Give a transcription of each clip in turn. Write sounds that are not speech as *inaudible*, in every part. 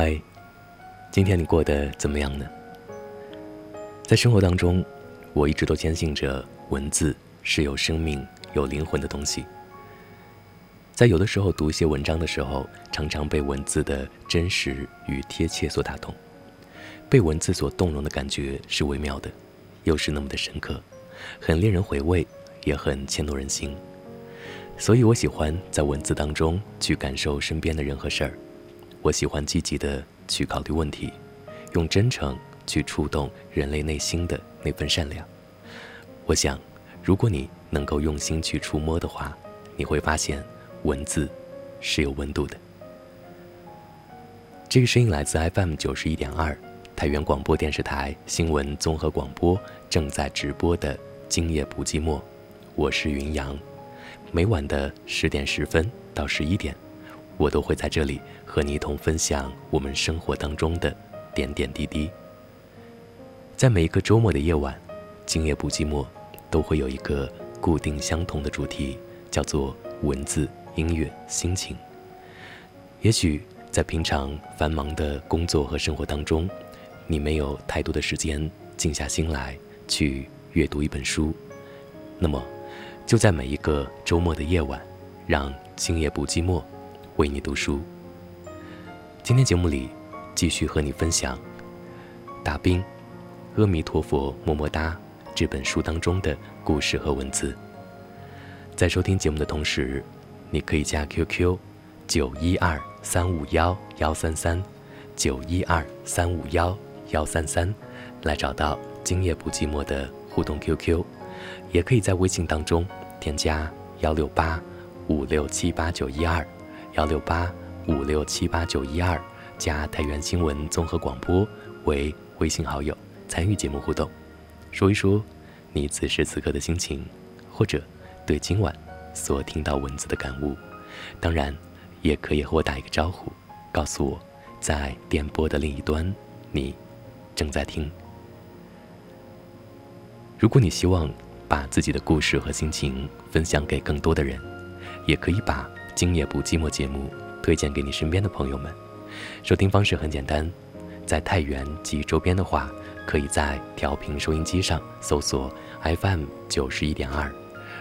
嗨，今天你过得怎么样呢？在生活当中，我一直都坚信着文字是有生命、有灵魂的东西。在有的时候读一些文章的时候，常常被文字的真实与贴切所打动，被文字所动容的感觉是微妙的，又是那么的深刻，很令人回味，也很牵动人心。所以我喜欢在文字当中去感受身边的人和事儿。我喜欢积极的去考虑问题，用真诚去触动人类内心的那份善良。我想，如果你能够用心去触摸的话，你会发现文字是有温度的。这个声音来自 FM 九十一点二太原广播电视台新闻综合广播正在直播的《今夜不寂寞》，我是云阳，每晚的十点十分到十一点。我都会在这里和你一同分享我们生活当中的点点滴滴。在每一个周末的夜晚，今夜不寂寞，都会有一个固定相同的主题，叫做文字、音乐、心情。也许在平常繁忙的工作和生活当中，你没有太多的时间静下心来去阅读一本书，那么就在每一个周末的夜晚，让今夜不寂寞。为你读书。今天节目里，继续和你分享《大兵》《阿弥陀佛么么哒》这本书当中的故事和文字。在收听节目的同时，你可以加 QQ 九一二三五幺幺三三九一二三五幺幺三三来找到今夜不寂寞的互动 QQ，也可以在微信当中添加幺六八五六七八九一二。幺六八五六七八九一二加太原新闻综合广播为微信好友，参与节目互动，说一说你此时此刻的心情，或者对今晚所听到文字的感悟。当然，也可以和我打一个招呼，告诉我在电波的另一端你正在听。如果你希望把自己的故事和心情分享给更多的人，也可以把。今夜不寂寞节目推荐给你身边的朋友们。收听方式很简单，在太原及周边的话，可以在调频收音机上搜索 FM 九十一点二；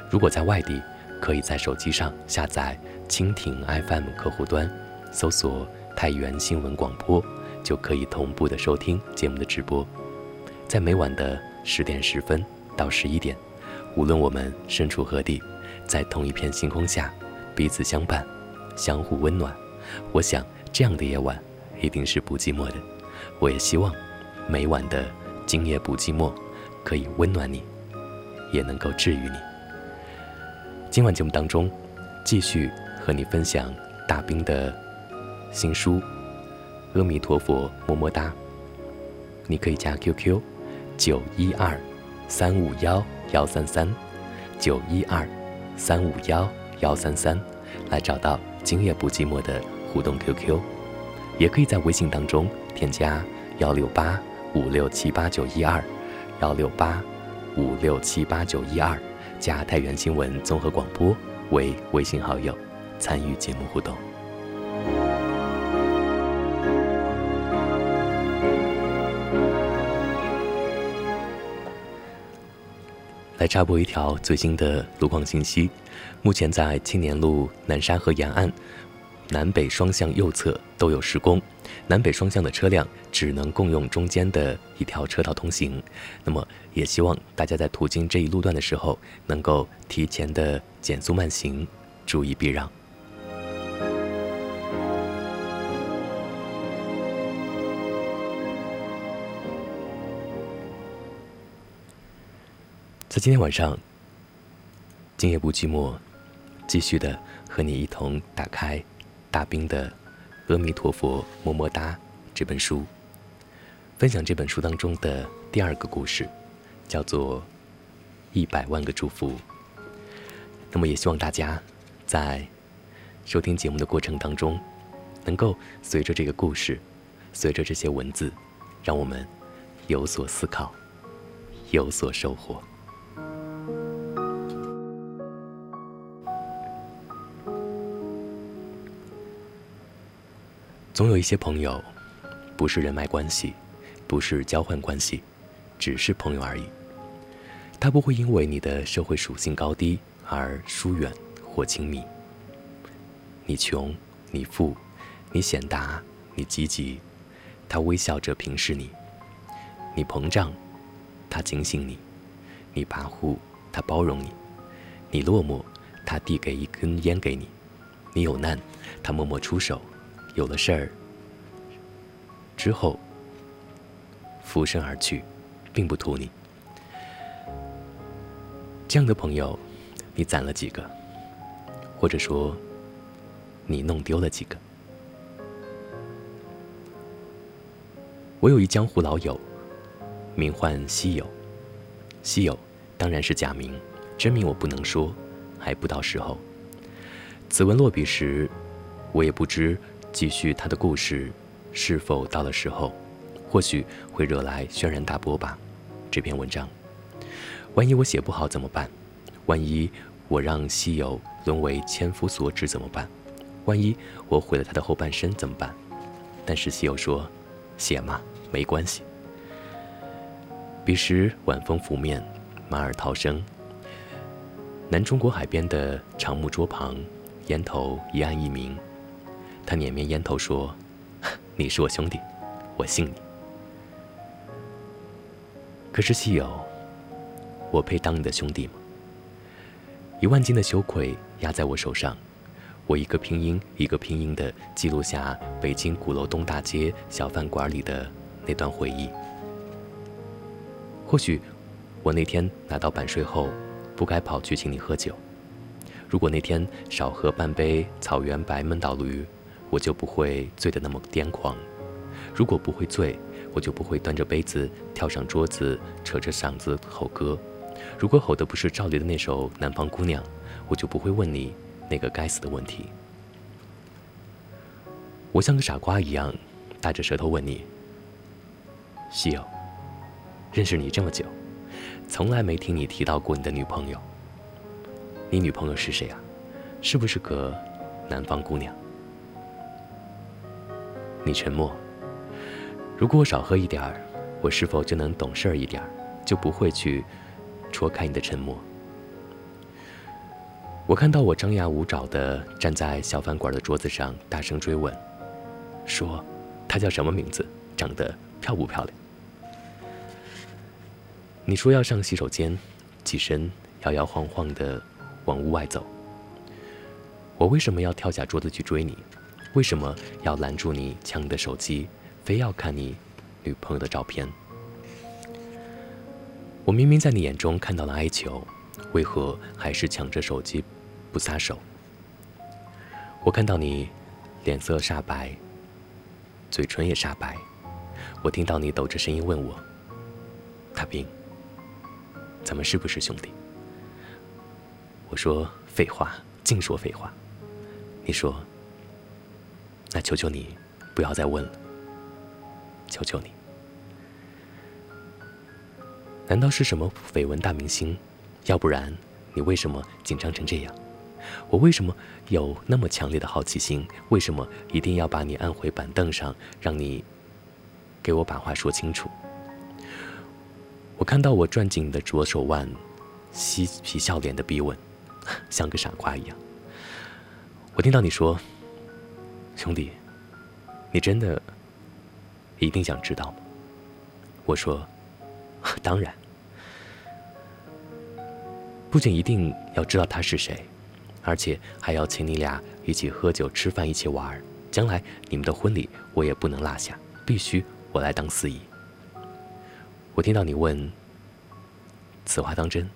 如果在外地，可以在手机上下载蜻蜓 FM 客户端，搜索太原新闻广播，就可以同步的收听节目的直播。在每晚的十点十分到十一点，无论我们身处何地，在同一片星空下。彼此相伴，相互温暖。我想这样的夜晚一定是不寂寞的。我也希望每晚的今夜不寂寞可以温暖你，也能够治愈你。今晚节目当中，继续和你分享大兵的新书《阿弥陀佛么么哒》。你可以加 QQ 九一二三五幺幺三三九一二三五幺。幺三三，来找到今夜不寂寞的互动 QQ，也可以在微信当中添加幺六八五六七八九一二，幺六八五六七八九一二，加太原新闻综合广播为微信好友，参与节目互动。插播一条最新的路况信息：目前在青年路南沙河沿岸南北双向右侧都有施工，南北双向的车辆只能共用中间的一条车道通行。那么，也希望大家在途经这一路段的时候，能够提前的减速慢行，注意避让。在今天晚上，今夜不寂寞，继续的和你一同打开大兵的《阿弥陀佛么么哒》这本书，分享这本书当中的第二个故事，叫做《一百万个祝福》。那么，也希望大家在收听节目的过程当中，能够随着这个故事，随着这些文字，让我们有所思考，有所收获。总有一些朋友不是人脉关系，不是交换关系，只是朋友而已。他不会因为你的社会属性高低而疏远或亲密。你穷，你富，你显达，你积极，他微笑着平视你；你膨胀，他警醒你；你跋扈，他包容你；你落寞，他递给一根烟给你；你有难，他默默出手；有了事儿之后，俯身而去，并不图你。这样的朋友，你攒了几个？或者说，你弄丢了几个？我有一江湖老友，名唤西友。西友当然是假名，真名我不能说，还不到时候。此文落笔时，我也不知继续他的故事是否到了时候，或许会惹来轩然大波吧。这篇文章。万一我写不好怎么办？万一我让西游沦为千夫所指怎么办？万一我毁了他的后半生怎么办？但是西游说：“写嘛，没关系。”彼时晚风拂面，马耳涛声。南中国海边的长木桌旁，烟头一暗一明。他捻灭烟头说：“ *laughs* 你是我兄弟，我信你。”可是西友。我配当你的兄弟吗？一万斤的羞愧压在我手上，我一个拼音一个拼音的记录下北京鼓楼东大街小饭馆里的那段回忆。或许我那天拿到版税后，不该跑去请你喝酒。如果那天少喝半杯草原白闷倒驴，我就不会醉得那么癫狂。如果不会醉，我就不会端着杯子跳上桌子，扯着嗓子吼歌。如果吼的不是赵丽的那首《南方姑娘》，我就不会问你那个该死的问题。我像个傻瓜一样，大着舌头问你：“西友，认识你这么久，从来没听你提到过你的女朋友。你女朋友是谁啊？是不是个南方姑娘？”你沉默。如果我少喝一点儿，我是否就能懂事一点儿，就不会去？戳开你的沉默。我看到我张牙舞爪的站在小饭馆的桌子上，大声追问，说：“她叫什么名字？长得漂不漂亮？”你说要上洗手间，起身摇摇晃晃的往屋外走。我为什么要跳下桌子去追你？为什么要拦住你抢你的手机，非要看你女朋友的照片？我明明在你眼中看到了哀求，为何还是抢着手机不撒手？我看到你脸色煞白，嘴唇也煞白。我听到你抖着声音问我：“大兵，咱们是不是兄弟？”我说：“废话，净说废话。”你说：“那求求你不要再问了，求求你。”难道是什么绯闻大明星？要不然你为什么紧张成这样？我为什么有那么强烈的好奇心？为什么一定要把你按回板凳上，让你给我把话说清楚？我看到我攥紧的左手腕，嬉皮笑脸的逼问，*laughs* 像个傻瓜一样。我听到你说：“兄弟，你真的一定想知道吗？”我说。*laughs* 当然，不仅一定要知道他是谁，而且还要请你俩一起喝酒、吃饭、一起玩儿。将来你们的婚礼，我也不能落下，必须我来当司仪。我听到你问：“此话当真？”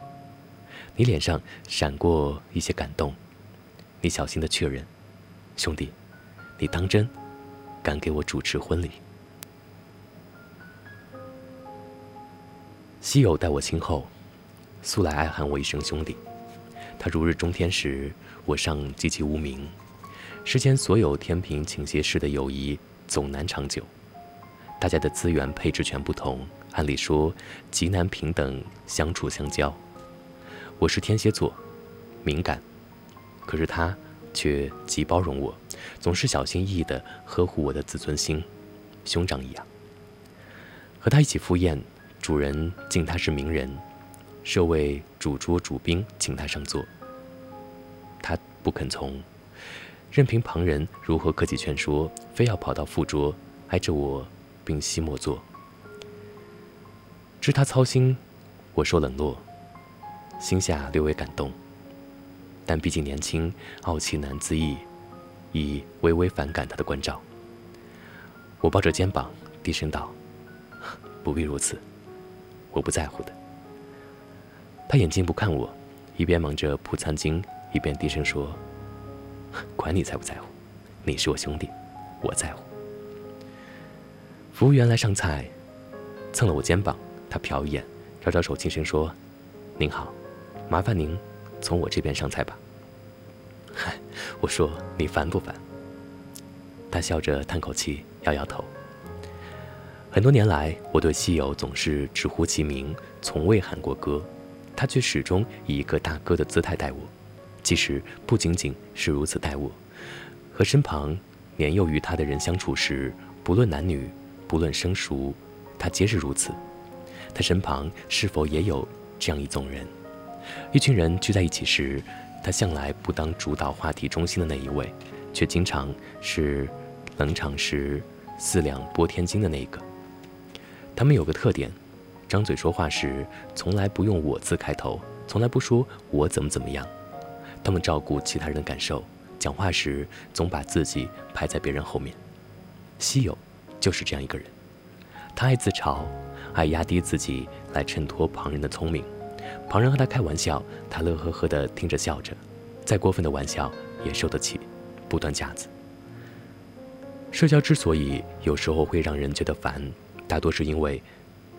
你脸上闪过一些感动，你小心的确认：“兄弟，你当真敢给我主持婚礼？”西友待我亲厚，素来爱喊我一声兄弟。他如日中天时，我尚极其无名。世间所有天平倾斜式的友谊，总难长久。大家的资源配置全不同，按理说极难平等相处相交。我是天蝎座，敏感，可是他却极包容我，总是小心翼翼地呵护我的自尊心。兄长一样。和他一起赴宴，主人敬他是名人，设位主桌主宾，请他上座。他不肯从，任凭旁人如何客气劝说，非要跑到副桌挨着我，并西莫坐。知他操心，我受冷落，心下略微感动。但毕竟年轻，傲气难自抑，已微微反感他的关照。我抱着肩膀，低声道。不必如此，我不在乎的。他眼睛不看我，一边忙着铺餐巾，一边低声说：“管你在不在乎，你是我兄弟，我在乎。”服务员来上菜，蹭了我肩膀，他瞟一眼，招招手，轻声说：“您好，麻烦您从我这边上菜吧。”嗨，我说你烦不烦？他笑着叹口气，摇摇头。很多年来，我对西友总是直呼其名，从未喊过哥，他却始终以一个大哥的姿态待我。其实不仅仅是如此待我，和身旁年幼于他的人相处时，不论男女，不论生熟，他皆是如此。他身旁是否也有这样一种人？一群人聚在一起时，他向来不当主导话题中心的那一位，却经常是冷场时四两拨天惊的那一个。他们有个特点，张嘴说话时从来不用“我”字开头，从来不说我怎么怎么样。他们照顾其他人的感受，讲话时总把自己排在别人后面。稀有就是这样一个人，他爱自嘲，爱压低自己来衬托旁人的聪明。旁人和他开玩笑，他乐呵呵地听着笑着，再过分的玩笑也受得起，不端架子。社交之所以有时候会让人觉得烦。大多是因为，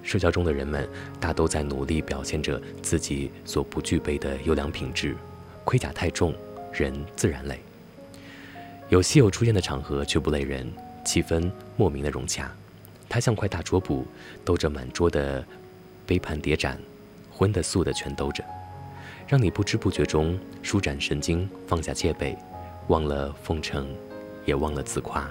社交中的人们大都在努力表现着自己所不具备的优良品质，盔甲太重，人自然累。有稀有出现的场合却不累人，气氛莫名的融洽。他像块大桌布，兜着满桌的杯盘碟盏，荤的素的全兜着，让你不知不觉中舒展神经，放下戒备，忘了奉承，也忘了自夸。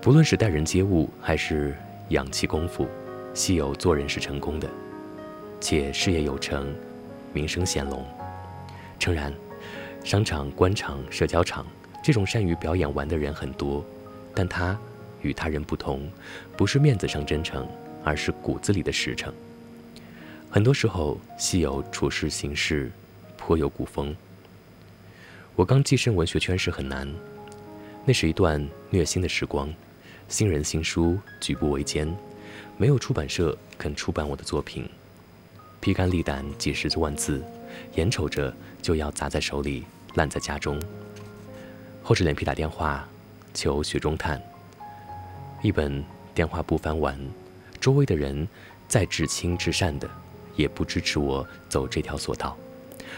不论是待人接物，还是养气功夫，西友做人是成功的，且事业有成，名声显隆。诚然，商场、官场、社交场这种善于表演玩的人很多，但他与他人不同，不是面子上真诚，而是骨子里的实诚。很多时候，西友处事行事颇有古风。我刚跻身文学圈时很难，那是一段虐心的时光。新人新书举步维艰，没有出版社肯出版我的作品，披肝沥胆几十万字，眼瞅着就要砸在手里，烂在家中。厚着脸皮打电话求雪中炭，一本电话不翻完，周围的人再至亲至善的，也不支持我走这条索道。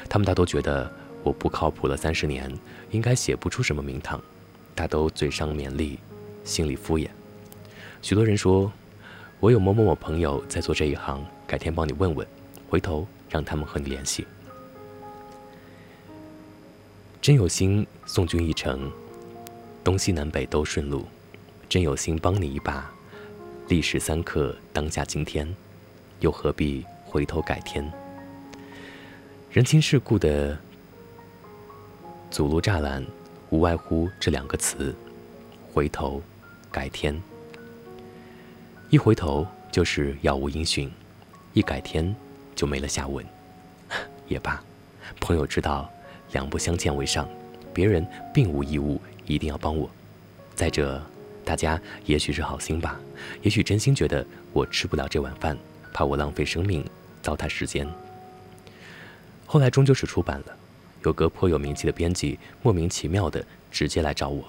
他们大都觉得我不靠谱了三十年，应该写不出什么名堂，大都嘴上勉励。心里敷衍，许多人说，我有某某某朋友在做这一行，改天帮你问问，回头让他们和你联系。真有心送君一程，东西南北都顺路，真有心帮你一把，历时三刻当下今天，又何必回头改天？人情世故的阻路栅栏，无外乎这两个词：回头。改天，一回头就是杳无音讯，一改天就没了下文。*laughs* 也罢，朋友知道两不相欠为上，别人并无义务一定要帮我。再者，大家也许是好心吧，也许真心觉得我吃不了这碗饭，怕我浪费生命，糟蹋时间。后来终究是出版了，有个颇有名气的编辑莫名其妙的直接来找我，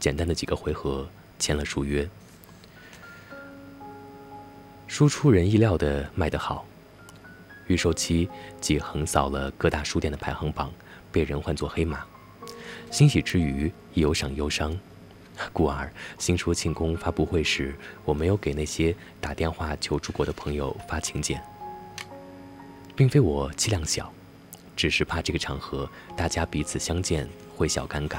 简单的几个回合。签了书约，书出人意料的卖得好，预售期即横扫了各大书店的排行榜，被人唤作黑马。欣喜之余，亦有赏忧伤。故而新书庆功发布会时，我没有给那些打电话求助过的朋友发请柬，并非我气量小，只是怕这个场合大家彼此相见会小尴尬。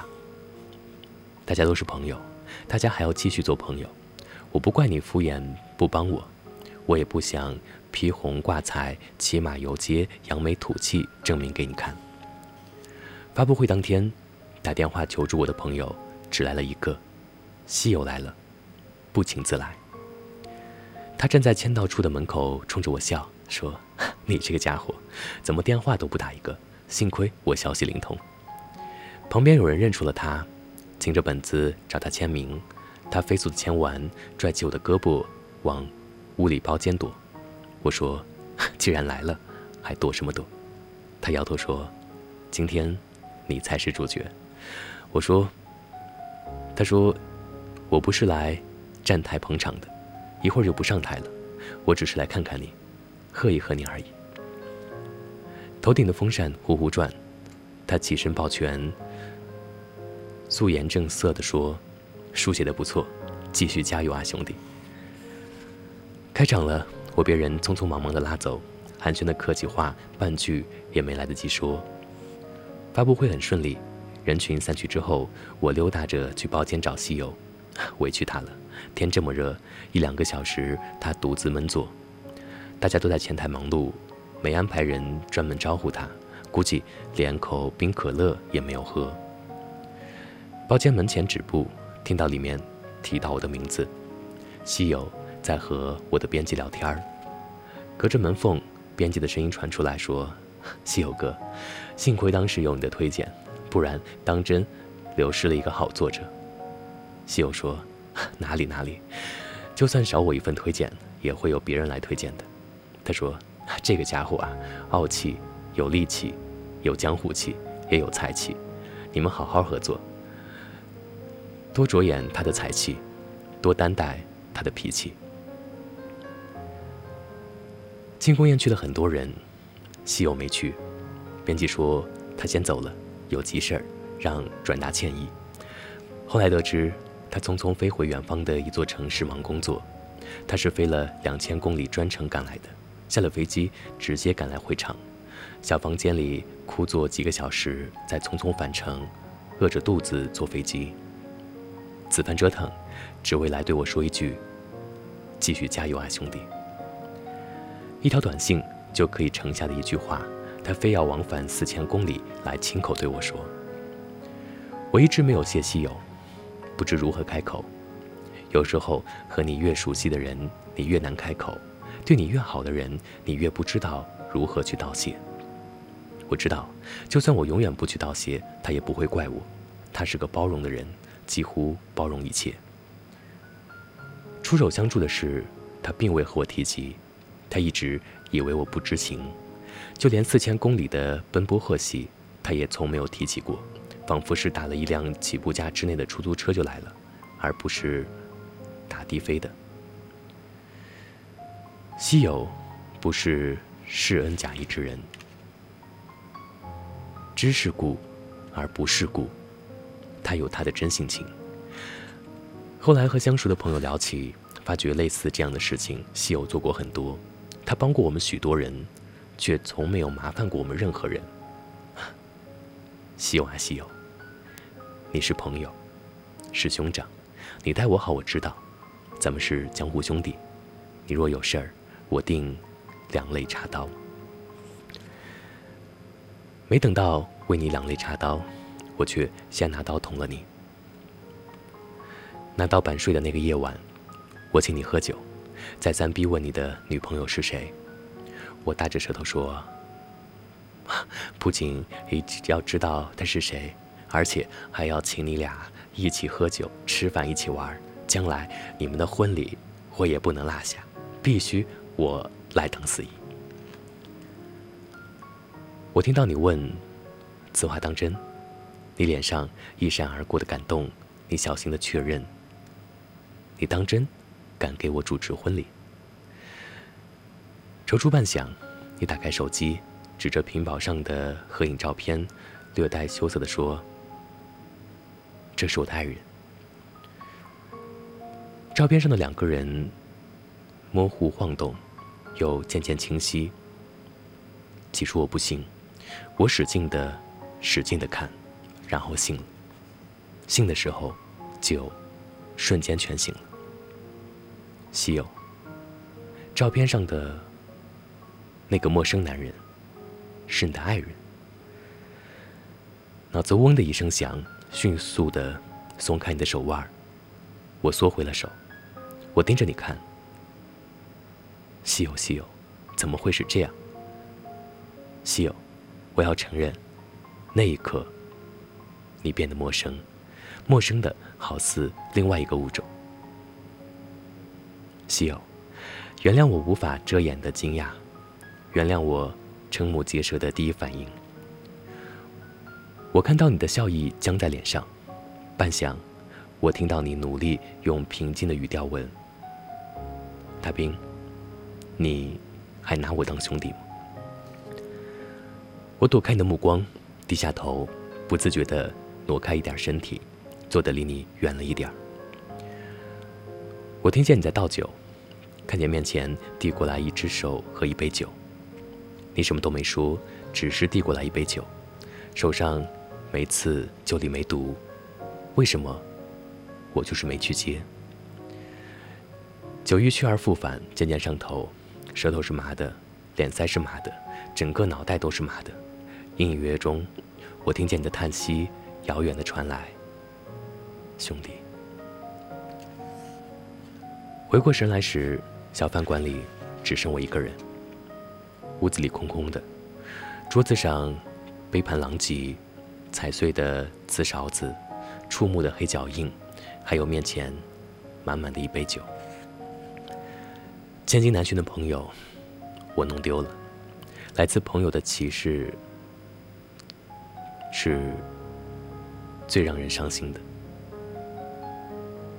大家都是朋友。大家还要继续做朋友。我不怪你敷衍不帮我，我也不想披红挂彩、骑马游街、扬眉吐气证明给你看。发布会当天，打电话求助我的朋友只来了一个，西游来了，不请自来。他站在签到处的门口，冲着我笑说：“你这个家伙，怎么电话都不打一个？幸亏我消息灵通。”旁边有人认出了他，擎着本子找他签名。他飞速的签完，拽起我的胳膊往屋里包间躲。我说：“ *laughs* 既然来了，还躲什么躲？”他摇头说：“今天你才是主角。”我说：“他说我不是来站台捧场的，一会儿就不上台了。我只是来看看你，喝一喝你而已。”头顶的风扇呼呼转，他起身抱拳，素颜正色地说。书写的不错，继续加油啊，兄弟！开场了，我被人匆匆忙忙的拉走，寒暄的客气话半句也没来得及说。发布会很顺利，人群散去之后，我溜达着去包间找西游，委屈他了。天这么热，一两个小时他独自闷坐，大家都在前台忙碌，没安排人专门招呼他，估计连口冰可乐也没有喝。包间门前止步。听到里面提到我的名字，西友在和我的编辑聊天儿，隔着门缝，编辑的声音传出来说：“ *laughs* 西友哥，幸亏当时有你的推荐，不然当真流失了一个好作者。”西友说：“ *laughs* 哪里哪里，就算少我一份推荐，也会有别人来推荐的。”他说：“这个家伙啊，傲气，有力气，有江湖气，也有才气，你们好好合作。”多着眼他的才气，多担待他的脾气。庆功宴去了很多人，西友没去。编辑说他先走了，有急事儿，让转达歉意。后来得知他匆匆飞回远方的一座城市忙工作，他是飞了两千公里专程赶来的。下了飞机直接赶来会场，小房间里枯坐几个小时，再匆匆返程，饿着肚子坐飞机。此番折腾，只为来对我说一句：“继续加油啊，兄弟！”一条短信就可以盛下的一句话，他非要往返四千公里来亲口对我说。我一直没有谢西友，不知如何开口。有时候和你越熟悉的人，你越难开口；对你越好的人，你越不知道如何去道谢。我知道，就算我永远不去道谢，他也不会怪我。他是个包容的人。几乎包容一切。出手相助的事，他并未和我提及，他一直以为我不知情，就连四千公里的奔波贺喜，他也从没有提起过，仿佛是打了一辆起步价之内的出租车就来了，而不是打的飞的。西友不是世恩假义之人，知世故而不世故。他有他的真性情。后来和相熟的朋友聊起，发觉类似这样的事情，西友做过很多。他帮过我们许多人，却从没有麻烦过我们任何人。西友啊，西友，你是朋友，是兄长，你待我好，我知道。咱们是江湖兄弟，你若有事儿，我定两肋插刀。没等到为你两肋插刀。我却先拿刀捅了你。拿刀板睡的那个夜晚，我请你喝酒，再三逼问你的女朋友是谁。我大着舌头说：“ *laughs* 不仅要知道她是谁，而且还要请你俩一起喝酒、吃饭、一起玩。将来你们的婚礼，我也不能落下，必须我来等司仪。”我听到你问：“此话当真？”你脸上一闪而过的感动，你小心的确认。你当真敢给我主持婚礼？踌躇半晌，你打开手机，指着屏保上的合影照片，略带羞涩的说：“这是我的爱人。”照片上的两个人模糊晃动，又渐渐清晰。起初我不信，我使劲的、使劲的看。然后信了，信的时候，酒瞬间全醒了。西友，照片上的那个陌生男人，是你的爱人。脑子嗡的一声响，迅速的松开你的手腕我缩回了手，我盯着你看。西友，西友，怎么会是这样？西友，我要承认，那一刻，你变得陌生，陌生的好似另外一个物种。西友，原谅我无法遮掩的惊讶，原谅我瞠目结舌的第一反应。我看到你的笑意僵在脸上，半晌，我听到你努力用平静的语调问：“大兵，你还拿我当兄弟吗？”我躲开你的目光，低下头，不自觉地挪开一点身体，坐得离你远了一点。我听见你在倒酒，看见面前递过来一只手和一杯酒。你什么都没说，只是递过来一杯酒，手上没刺酒里没毒，为什么？我就是没去接。酒欲去而复返，渐渐上头，舌头是麻的，脸腮是麻的，整个脑袋都是麻的。隐隐约约中，我听见你的叹息，遥远的传来。兄弟，回过神来时，小饭馆里只剩我一个人。屋子里空空的，桌子上杯盘狼藉，踩碎的瓷勺子，触目的黑脚印，还有面前满满的一杯酒。千金难寻的朋友，我弄丢了。来自朋友的歧视。是最让人伤心的，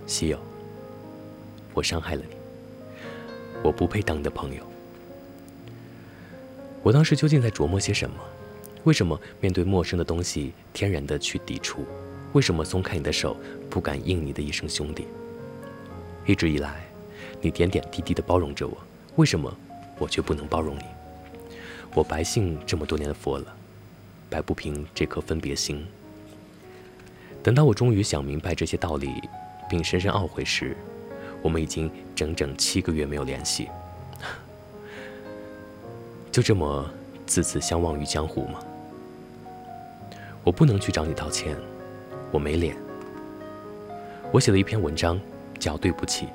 西友，我伤害了你，我不配当你的朋友。我当时究竟在琢磨些什么？为什么面对陌生的东西天然的去抵触？为什么松开你的手不敢应你的一声兄弟？一直以来，你点点滴滴的包容着我，为什么我却不能包容你？我白信这么多年的佛了。摆不平这颗分别心。等到我终于想明白这些道理，并深深懊悔时，我们已经整整七个月没有联系。就这么自此相忘于江湖吗？我不能去找你道歉，我没脸。我写了一篇文章，叫《对不起》。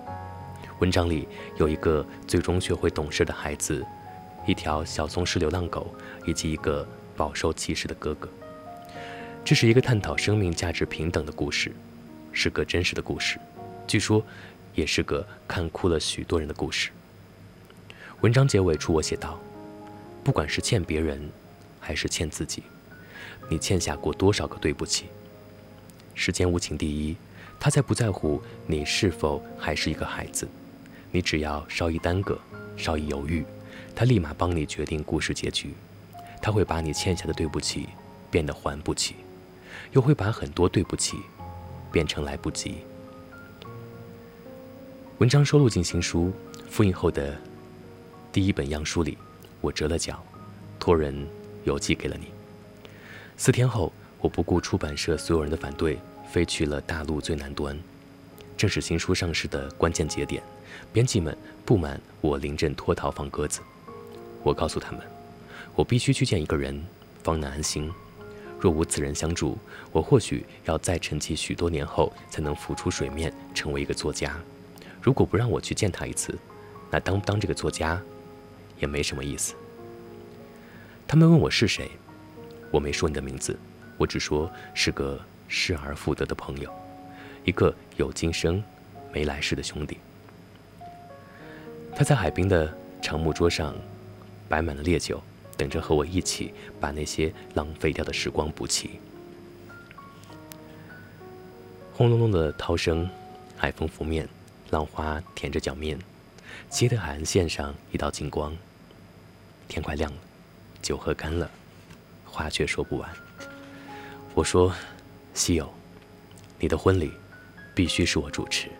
文章里有一个最终学会懂事的孩子，一条小松狮流浪狗，以及一个。饱受歧视的哥哥，这是一个探讨生命价值平等的故事，是个真实的故事，据说也是个看哭了许多人的故事。文章结尾处我写道：“不管是欠别人，还是欠自己，你欠下过多少个对不起？世间无情第一，他才不在乎你是否还是一个孩子，你只要稍一耽搁，稍一犹豫，他立马帮你决定故事结局。”他会把你欠下的对不起变得还不起，又会把很多对不起变成来不及。文章收录进新书复印后的第一本样书里，我折了角，托人邮寄给了你。四天后，我不顾出版社所有人的反对，飞去了大陆最南端，正是新书上市的关键节点。编辑们不满我临阵脱逃放鸽子，我告诉他们。我必须去见一个人，方能安心。若无此人相助，我或许要再沉寂许多年后，才能浮出水面，成为一个作家。如果不让我去见他一次，那当不当这个作家，也没什么意思。他们问我是谁，我没说你的名字，我只说是个失而复得的朋友，一个有今生没来世的兄弟。他在海滨的长木桌上摆满了烈酒。等着和我一起把那些浪费掉的时光补齐。轰隆隆的涛声，海风拂面，浪花舔着脚面，漆的海岸线上一道金光。天快亮了，酒喝干了，话却说不完。我说：“西友，你的婚礼必须是我主持，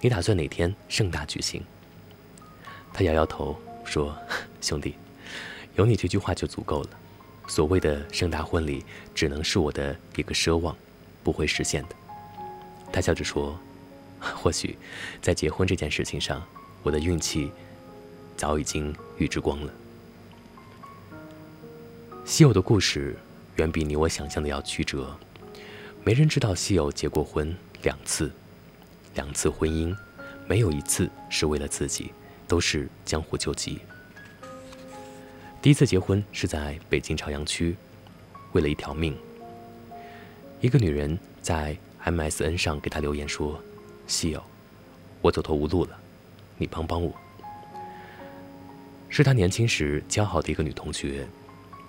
你打算哪天盛大举行？”他摇摇头说：“ *laughs* 兄弟。”有你这句话就足够了。所谓的盛大婚礼，只能是我的一个奢望，不会实现的。他笑着说：“ *laughs* 或许，在结婚这件事情上，我的运气早已经预知光了。西友的故事远比你我想象的要曲折。没人知道西友结过婚两次，两次婚姻，没有一次是为了自己，都是江湖救急。第一次结婚是在北京朝阳区，为了一条命。一个女人在 MSN 上给他留言说。西友，我走投无路了，你帮帮我。是他年轻时交好的一个女同学，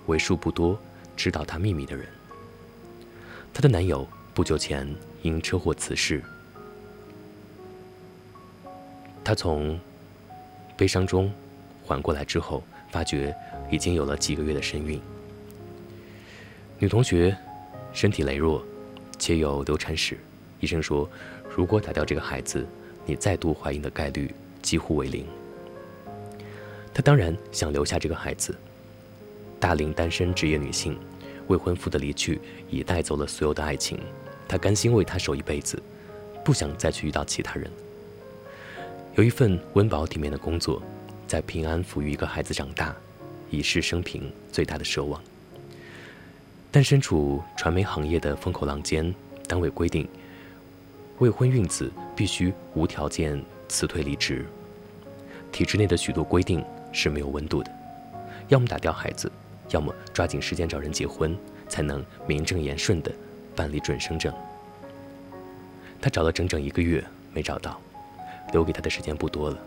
为数不多知道他秘密的人。她的男友不久前因车祸辞世，她从悲伤中缓过来之后，发觉已经有了几个月的身孕。女同学身体羸弱，且有流产史，医生说。如果打掉这个孩子，你再度怀孕的概率几乎为零。她当然想留下这个孩子。大龄单身职业女性，未婚夫的离去已带走了所有的爱情，她甘心为他守一辈子，不想再去遇到其他人。有一份温饱体面的工作，在平安抚育一个孩子长大，已是生平最大的奢望。但身处传媒行业的风口浪尖，单位规定。未婚孕子必须无条件辞退离职。体制内的许多规定是没有温度的，要么打掉孩子，要么抓紧时间找人结婚，才能名正言顺地办理准生证。他找了整整一个月没找到，留给他的时间不多了，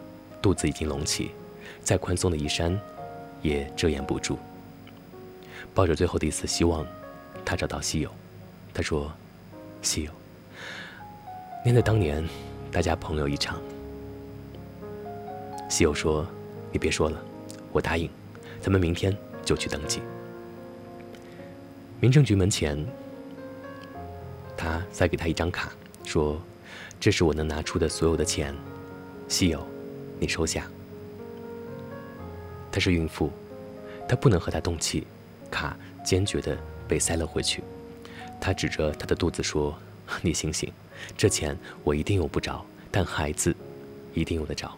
肚子已经隆起，再宽松的衣衫也遮掩不住。抱着最后的一丝希望，他找到西友，他说：“西友。”念在当年，大家朋友一场。西友说：“你别说了，我答应，咱们明天就去登记。”民政局门前，他塞给他一张卡，说：“这是我能拿出的所有的钱，西友，你收下。”她是孕妇，她不能和她动气，卡坚决地被塞了回去。他指着她的肚子说：“ *laughs* 你醒醒。”这钱我一定用不着，但孩子一定用得着。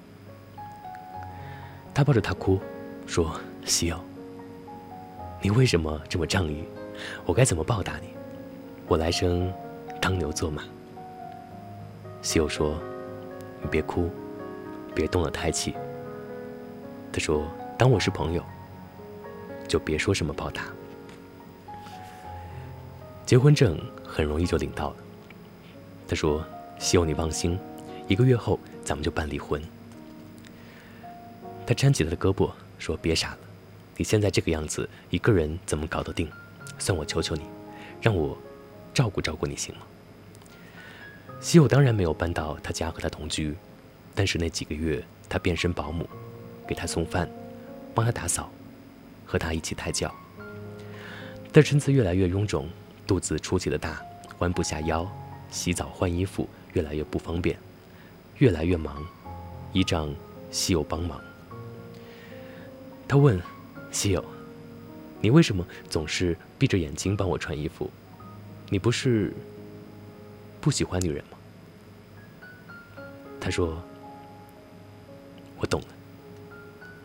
他抱着她哭，说：“西友，你为什么这么仗义？我该怎么报答你？我来生当牛做马。”西友说：“你别哭，别动了胎气。”他说：“当我是朋友，就别说什么报答。结婚证很容易就领到了。”他说：“希望你放心，一个月后咱们就办离婚。”他搀起他的胳膊说：“别傻了，你现在这个样子，一个人怎么搞得定？算我求求你，让我照顾照顾你行吗？”西友当然没有搬到他家和他同居，但是那几个月，他变身保姆，给他送饭，帮他打扫，和他一起胎教。但身子越来越臃肿，肚子出奇的大，弯不下腰。洗澡换衣服越来越不方便，越来越忙，依仗西友帮忙。他问西友：“你为什么总是闭着眼睛帮我穿衣服？你不是不喜欢女人吗？”他说：“我懂了，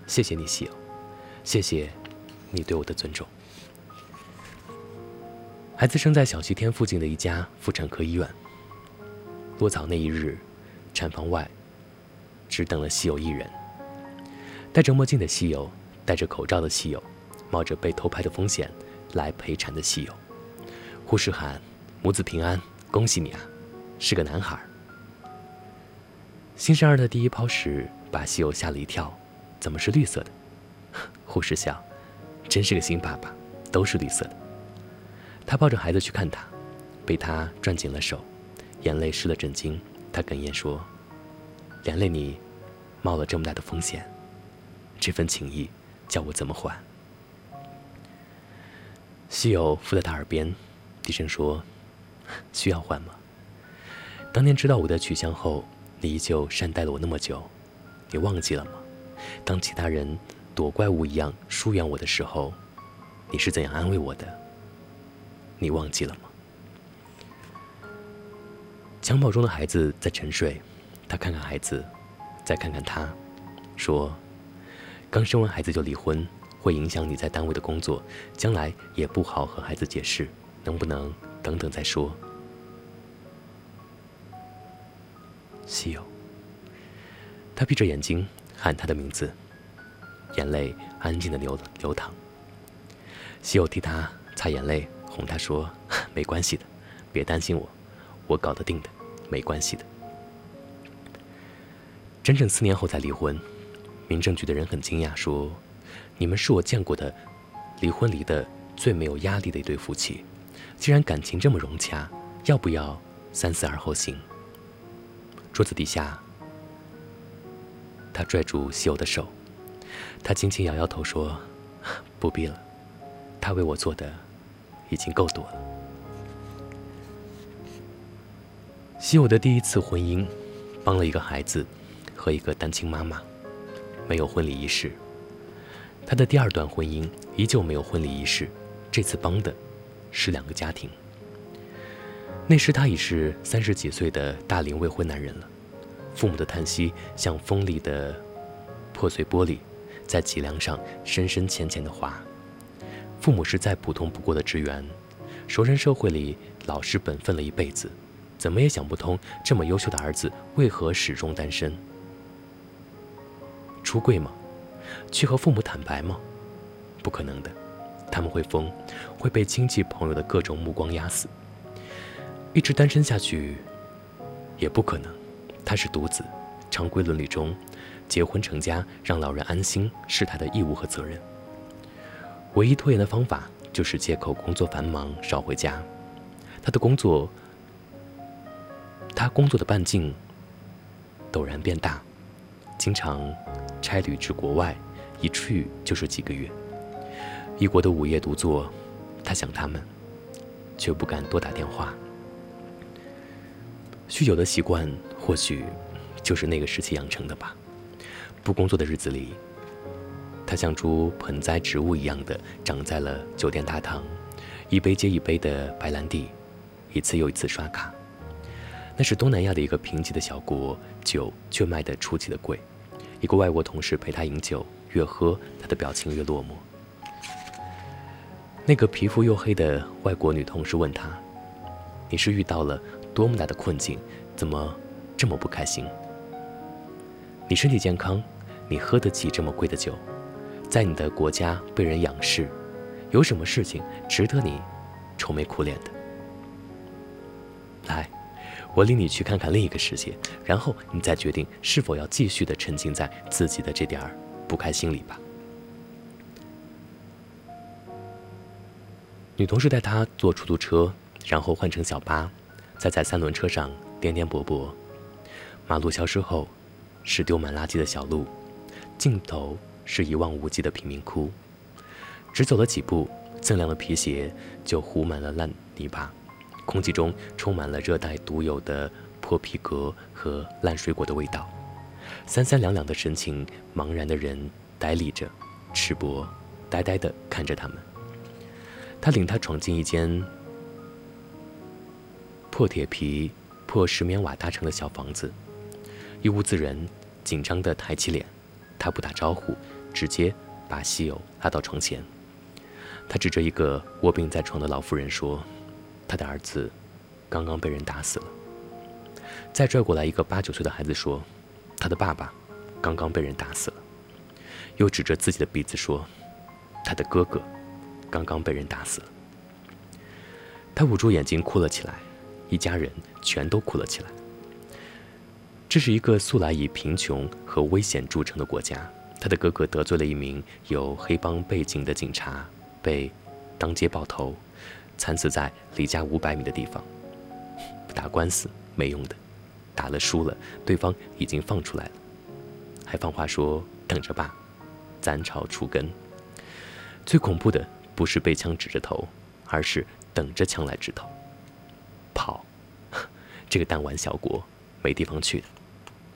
谢谢你，西友，谢谢你对我的尊重。”孩子生在小西天附近的一家妇产科医院。落早那一日，产房外只等了西友一人。戴着墨镜的西友，戴着口罩的西友，冒着被偷拍的风险来陪产的西友。护士喊：“母子平安，恭喜你啊，是个男孩。”新生儿的第一泡屎把西友吓了一跳，怎么是绿色的？护士笑：“真是个新爸爸，都是绿色的。”他抱着孩子去看他，被他攥紧了手，眼泪湿了枕巾。他哽咽说：“连累你，冒了这么大的风险，这份情谊叫我怎么还？”西友附在他耳边，低声说：“需要还吗？当年知道我的去向后，你依旧善待了我那么久，你忘记了吗？当其他人躲怪物一样疏远我的时候，你是怎样安慰我的？”你忘记了吗？襁褓中的孩子在沉睡，他看看孩子，再看看他，说：“刚生完孩子就离婚，会影响你在单位的工作，将来也不好和孩子解释，能不能等等再说？”西友，他闭着眼睛喊他的名字，眼泪安静的流流淌。西友替他擦眼泪，哄他说：“ *laughs* 没关系的，别担心我，我搞得定的，没关系的。”整整四年后才离婚，民政局的人很惊讶，说：“你们是我见过的离婚离的最没有压力的一对夫妻，既然感情这么融洽，要不要三思而后行？”桌子底下，他拽住西欧的手，他轻轻摇摇头说：“不必了，他为我做的已经够多了。”西欧的第一次婚姻，帮了一个孩子。和一个单亲妈妈，没有婚礼仪式。他的第二段婚姻依旧没有婚礼仪式，这次帮的是两个家庭。那时他已是三十几岁的大龄未婚男人了，父母的叹息像锋利的破碎玻璃，在脊梁上深深浅浅的划。父母是再普通不过的职员，熟人社会里老实本分了一辈子，怎么也想不通这么优秀的儿子为何始终单身。出柜吗？去和父母坦白吗？不可能的，他们会疯，会被亲戚朋友的各种目光压死。一直单身下去，也不可能。他是独子，常规伦理中，结婚成家让老人安心是他的义务和责任。唯一拖延的方法就是借口工作繁忙少回家。他的工作，他工作的半径陡然变大，经常。差旅至国外，一去就是几个月。异国的午夜独坐，他想他们，却不敢多打电话。酗酒的习惯，或许就是那个时期养成的吧。不工作的日子里，他像株盆栽植物一样的长在了酒店大堂，一杯接一杯的白兰地，一次又一次刷卡。那是东南亚的一个贫瘠的小国，酒却卖得出奇的贵。一个外国同事陪他饮酒，越喝他的表情越落寞。那个皮肤黝黑的外国女同事问他：“你是遇到了多么大的困境，怎么这么不开心？你身体健康，你喝得起这么贵的酒，在你的国家被人仰视，有什么事情值得你愁眉苦脸的？”来。我领你去看看另一个世界，然后你再决定是否要继续的沉浸在自己的这点儿不开心里吧。女同事带他坐出租车，然后换成小巴，再在三轮车上颠颠簸簸。马路消失后，是丢满垃圾的小路，尽头是一望无际的贫民窟。只走了几步，锃亮的皮鞋就糊满了烂泥巴。空气中充满了热带独有的破皮革和烂水果的味道，三三两两的神情，茫然的人呆立着，赤膊，呆呆地看着他们。他领他闯进一间破铁皮、破石棉瓦搭成的小房子，一屋子人紧张地抬起脸，他不打招呼，直接把西友拉到床前。他指着一个卧病在床的老妇人说。他的儿子刚刚被人打死了。再拽过来一个八九岁的孩子说：“他的爸爸刚刚被人打死了。”又指着自己的鼻子说：“他的哥哥刚刚被人打死了。”他捂住眼睛哭了起来，一家人全都哭了起来。这是一个素来以贫穷和危险著称的国家。他的哥哥得罪了一名有黑帮背景的警察，被当街爆头。惨死在离家五百米的地方。打官司没用的，打了输了，对方已经放出来了，还放话说等着吧，斩草除根。最恐怖的不是被枪指着头，而是等着枪来指头。跑，*laughs* 这个弹丸小国没地方去的，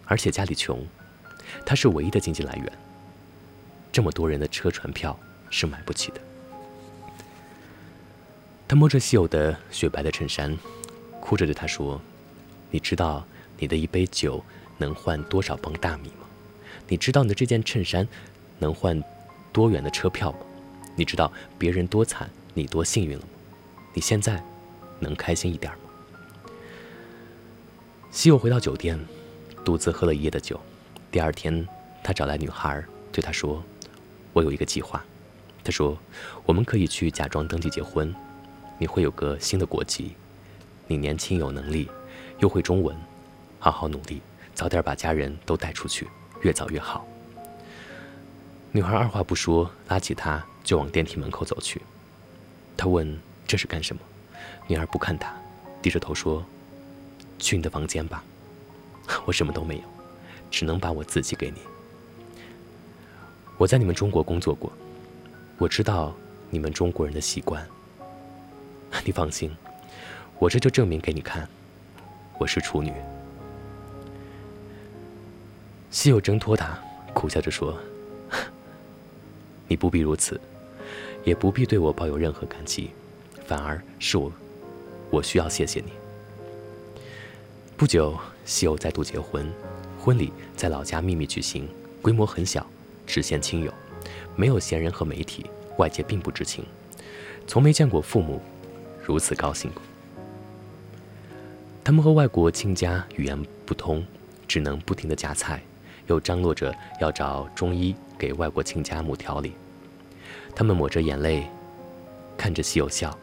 而且家里穷，他是唯一的经济来源。这么多人的车船票是买不起的。他摸着稀有的雪白的衬衫，哭着对他说：“你知道，你的一杯酒能换多少磅大米吗？你知道你的这件衬衫能换多远的车票吗？你知道别人多惨，你多幸运了吗？你现在能开心一点吗？西友回到酒店，独自喝了一夜的酒。第二天，他找来女孩，对她说：“我有一个计划。”他说：“我们可以去假装登记结婚，你会有个新的国籍。你年轻有能力，又会中文，好好努力，早点把家人都带出去，越早越好。”女孩二话不说，拉起他就往电梯门口走去。他问：“这是干什么？”女孩不看他，低着头说：“去你的房间吧，我什么都没有，只能把我自己给你。我在你们中国工作过。”我知道你们中国人的习惯，你放心，我这就证明给你看，我是处女。西柚挣脱他，苦笑着说：“ *laughs* 你不必如此，也不必对我抱有任何感激，反而是我，我需要谢谢你。”不久，西友再度结婚，婚礼在老家秘密举行，规模很小，只限亲友。没有闲人和媒体，外界并不知情，从没见过父母如此高兴过。他们和外国亲家语言不通，只能不停地夹菜，又张罗着要找中医给外国亲家母调理。他们抹着眼泪，看着西友笑，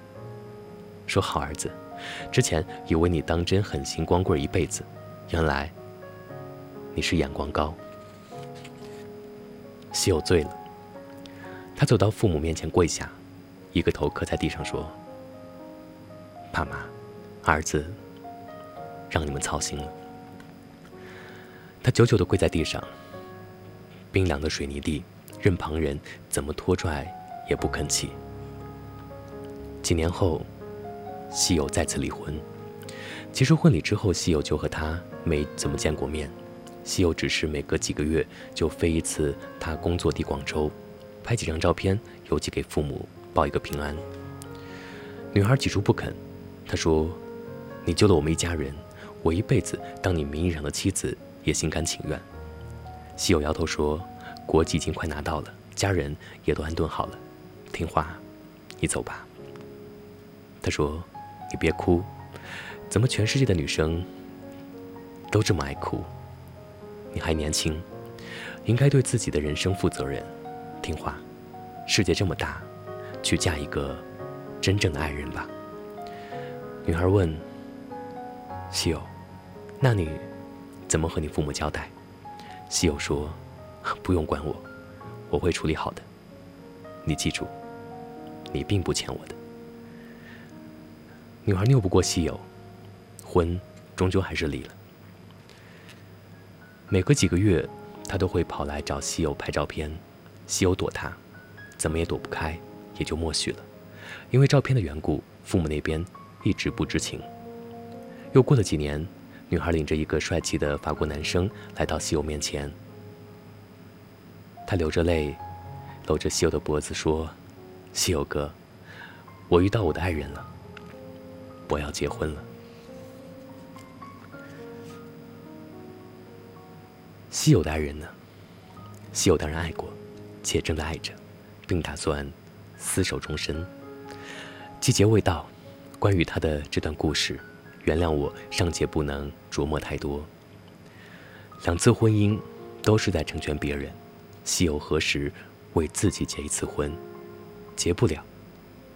说：“好儿子，之前以为你当真狠心光棍一辈子，原来你是眼光高。”西友醉了。他走到父母面前跪下，一个头磕在地上说：“爸妈，儿子让你们操心了。”他久久地跪在地上，冰凉的水泥地，任旁人怎么拖拽也不肯起。几年后，西友再次离婚。其实婚礼之后，西友就和他没怎么见过面。西友只是每隔几个月就飞一次他工作地广州。拍几张照片邮寄给父母，报一个平安。女孩起初不肯，她说：“你救了我们一家人，我一辈子当你名义上的妻子也心甘情愿。”西友摇头说：“国籍已经快拿到了，家人也都安顿好了，听话，你走吧。”他说：“你别哭，怎么全世界的女生都这么爱哭？你还年轻，应该对自己的人生负责任。”听话，世界这么大，去嫁一个真正的爱人吧。女孩问：“西友，那你怎么和你父母交代？”西友说：“不用管我，我会处理好的。你记住，你并不欠我的。”女孩拗不过西友，婚终究还是离了。每隔几个月，他都会跑来找西友拍照片。西游躲他，怎么也躲不开，也就默许了。因为照片的缘故，父母那边一直不知情。又过了几年，女孩领着一个帅气的法国男生来到西游面前，他流着泪，搂着西游的脖子说：“西游哥，我遇到我的爱人了，我要结婚了。”稀有的爱人呢？稀有当然爱过。且正在爱着，并打算厮守终身。季节未到，关于他的这段故事，原谅我尚且不能琢磨太多。两次婚姻都是在成全别人，稀有何时为自己结一次婚？结不了，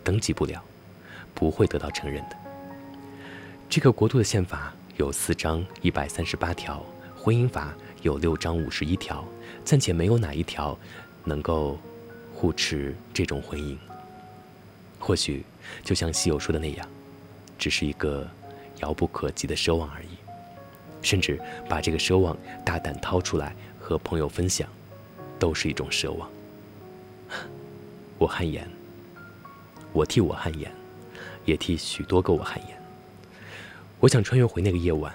登记不了，不会得到承认的。这个国度的宪法有四章一百三十八条，婚姻法有六章五十一条，暂且没有哪一条。能够护持这种婚姻，或许就像西游说的那样，只是一个遥不可及的奢望而已。甚至把这个奢望大胆掏出来和朋友分享，都是一种奢望。我汗颜，我替我汗颜，也替许多个我汗颜。我想穿越回那个夜晚，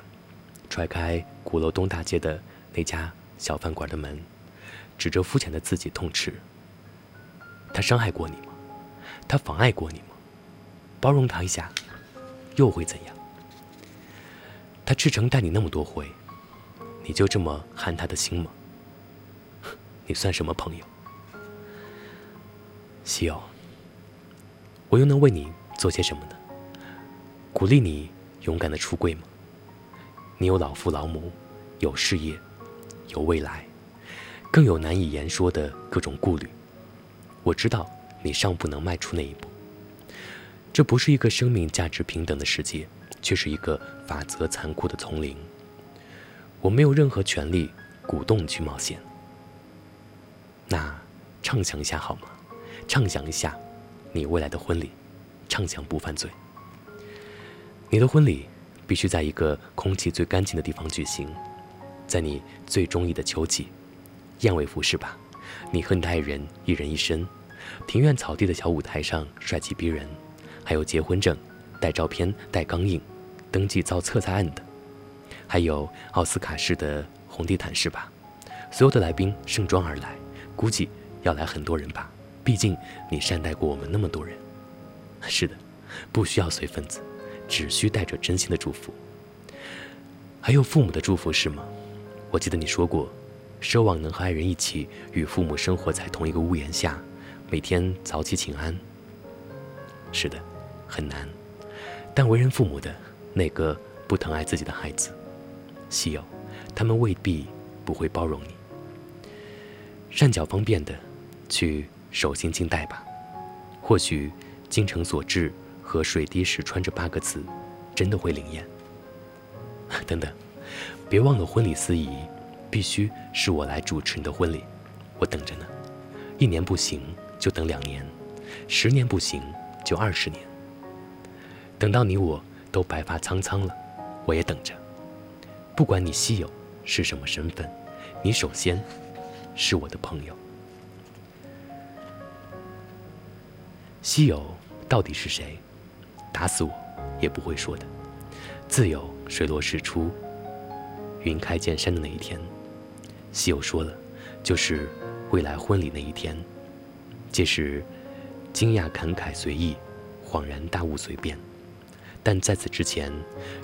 踹开鼓楼东大街的那家小饭馆的门。指着肤浅的自己痛斥：“他伤害过你吗？他妨碍过你吗？包容他一下，又会怎样？他赤诚待你那么多回，你就这么寒他的心吗？*laughs* 你算什么朋友？西游，我又能为你做些什么呢？鼓励你勇敢的出柜吗？你有老父老母，有事业，有未来，更有难以言说的各种顾虑。我知道你尚不能迈出那一步。这不是一个生命价值平等的世界，却是一个法则残酷的丛林。我没有任何权利鼓动你去冒险。那畅想一下好吗？畅想一下你未来的婚礼，畅想不犯罪。你的婚礼。必须在一个空气最干净的地方举行，在你最中意的秋季，燕尾服是吧？你和你的爱人一人一身，庭院草地的小舞台上帅气逼人，还有结婚证，带照片带钢印，登记造册在案的，还有奥斯卡式的红地毯是吧？所有的来宾盛装而来，估计要来很多人吧？毕竟你善待过我们那么多人。是的，不需要随份子。只需带着真心的祝福，还有父母的祝福是吗？我记得你说过，奢望能和爱人一起与父母生活在同一个屋檐下，每天早起请安。是的，很难，但为人父母的那个不疼爱自己的孩子，稀有，他们未必不会包容你。善巧方便的，去手心静待吧，或许精诚所至。和水滴石穿这八个字，真的会灵验。*laughs* 等等，别忘了婚礼司仪，必须是我来主持你的婚礼，我等着呢。一年不行就等两年，十年不行就二十年。等到你我都白发苍苍了，我也等着。不管你稀有是什么身份，你首先是我的朋友。稀有到底是谁？打死我也不会说的。自有水落石出、云开见山的那一天。西友说了，就是未来婚礼那一天。届时，惊讶感慨随意，恍然大悟随便。但在此之前，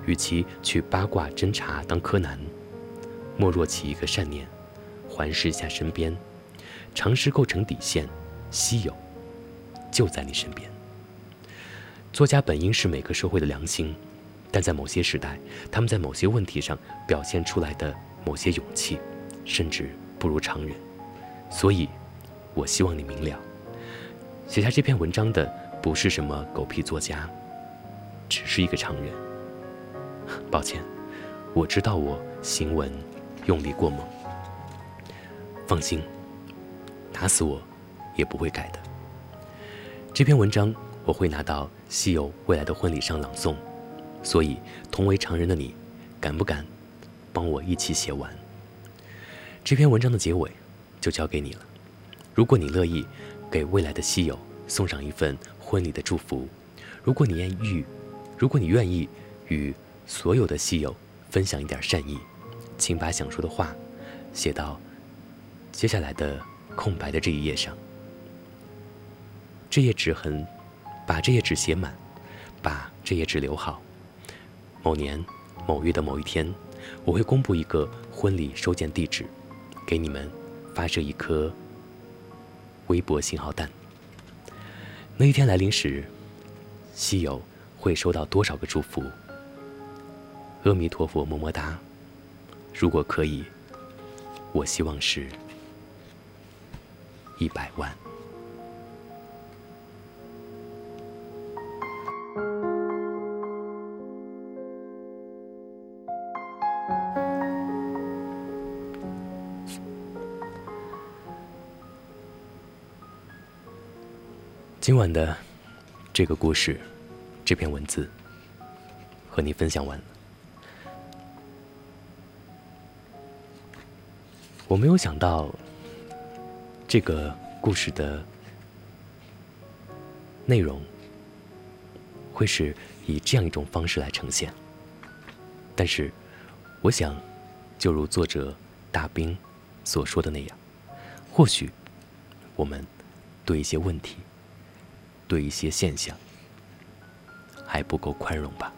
与其去八卦侦查当柯南，莫若起一个善念，环视一下身边，尝试构成底线。稀有，就在你身边。作家本应是每个社会的良心，但在某些时代，他们在某些问题上表现出来的某些勇气，甚至不如常人。所以，我希望你明了，写下这篇文章的不是什么狗屁作家，只是一个常人。抱歉，我知道我行文用力过猛。放心，打死我也不会改的。这篇文章。我会拿到西游未来的婚礼上朗诵，所以同为常人的你，敢不敢帮我一起写完这篇文章的结尾？就交给你了。如果你乐意给未来的西友送上一份婚礼的祝福，如果你愿意，如果你愿意与所有的西友分享一点善意，请把想说的话写到接下来的空白的这一页上。这页纸很。把这页纸写满，把这页纸留好。某年某月的某一天，我会公布一个婚礼收件地址，给你们发射一颗微博信号弹。那一天来临时，西友会收到多少个祝福？阿弥陀佛，么么哒。如果可以，我希望是一百万。今晚的这个故事，这篇文字和你分享完。我没有想到这个故事的内容会是以这样一种方式来呈现，但是我想，就如作者大兵所说的那样，或许我们对一些问题。对一些现象还不够宽容吧？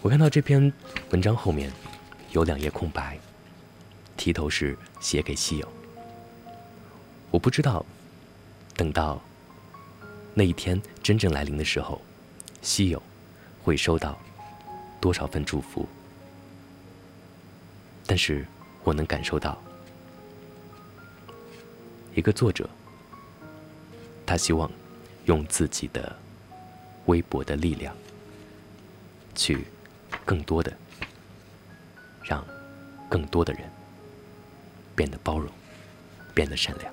我看到这篇文章后面有两页空白，题头是写给西友。我不知道，等到那一天真正来临的时候，西友会收到多少份祝福。但是我能感受到，一个作者，他希望用自己的微薄的力量，去更多的让更多的人变得包容，变得善良。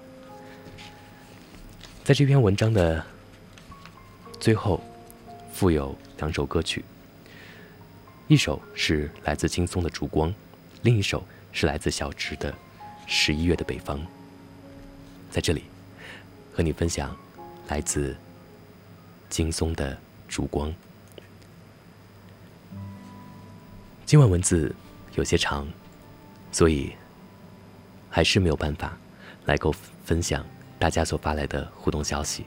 在这篇文章的最后，附有两首歌曲，一首是来自轻松的《烛光》。另一首是来自小池的《十一月的北方》，在这里和你分享来自金松的《烛光》。今晚文字有些长，所以还是没有办法来够分享大家所发来的互动消息。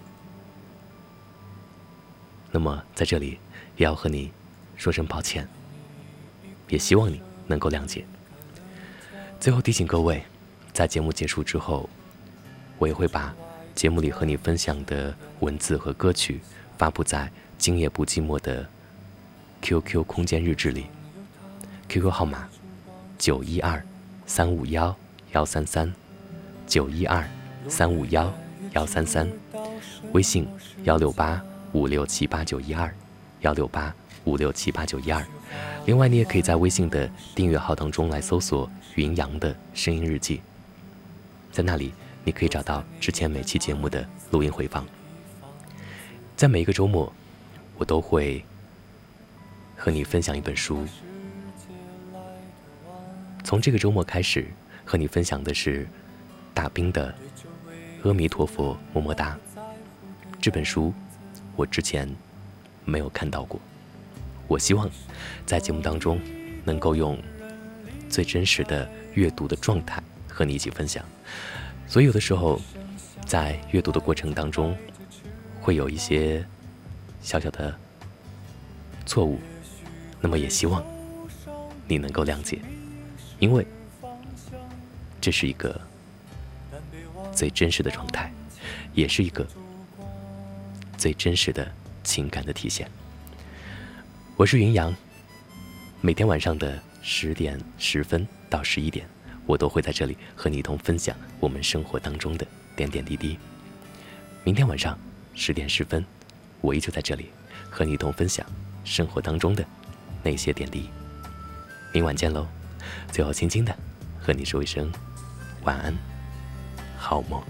那么在这里也要和你说声抱歉，也希望你能够谅解。最后提醒各位，在节目结束之后，我也会把节目里和你分享的文字和歌曲发布在“今夜不寂寞”的 QQ 空间日志里。QQ 号码：九一二三五幺幺三三，九一二三五幺幺三三。微信：幺六八五六七八九一二，幺六八五六七八九一二。另外，你也可以在微信的订阅号当中来搜索“云阳的声音日记”，在那里你可以找到之前每期节目的录音回放。在每一个周末，我都会和你分享一本书。从这个周末开始，和你分享的是大兵的《阿弥陀佛么么哒》这本书，我之前没有看到过。我希望在节目当中能够用最真实的阅读的状态和你一起分享。所以有的时候在阅读的过程当中会有一些小小的错误，那么也希望你能够谅解，因为这是一个最真实的状态，也是一个最真实的情感的体现。我是云阳，每天晚上的十点十分到十一点，我都会在这里和你一同分享我们生活当中的点点滴滴。明天晚上十点十分，我依旧在这里和你一同分享生活当中的那些点滴。明晚见喽！最后，轻轻的和你说一声晚安，好梦。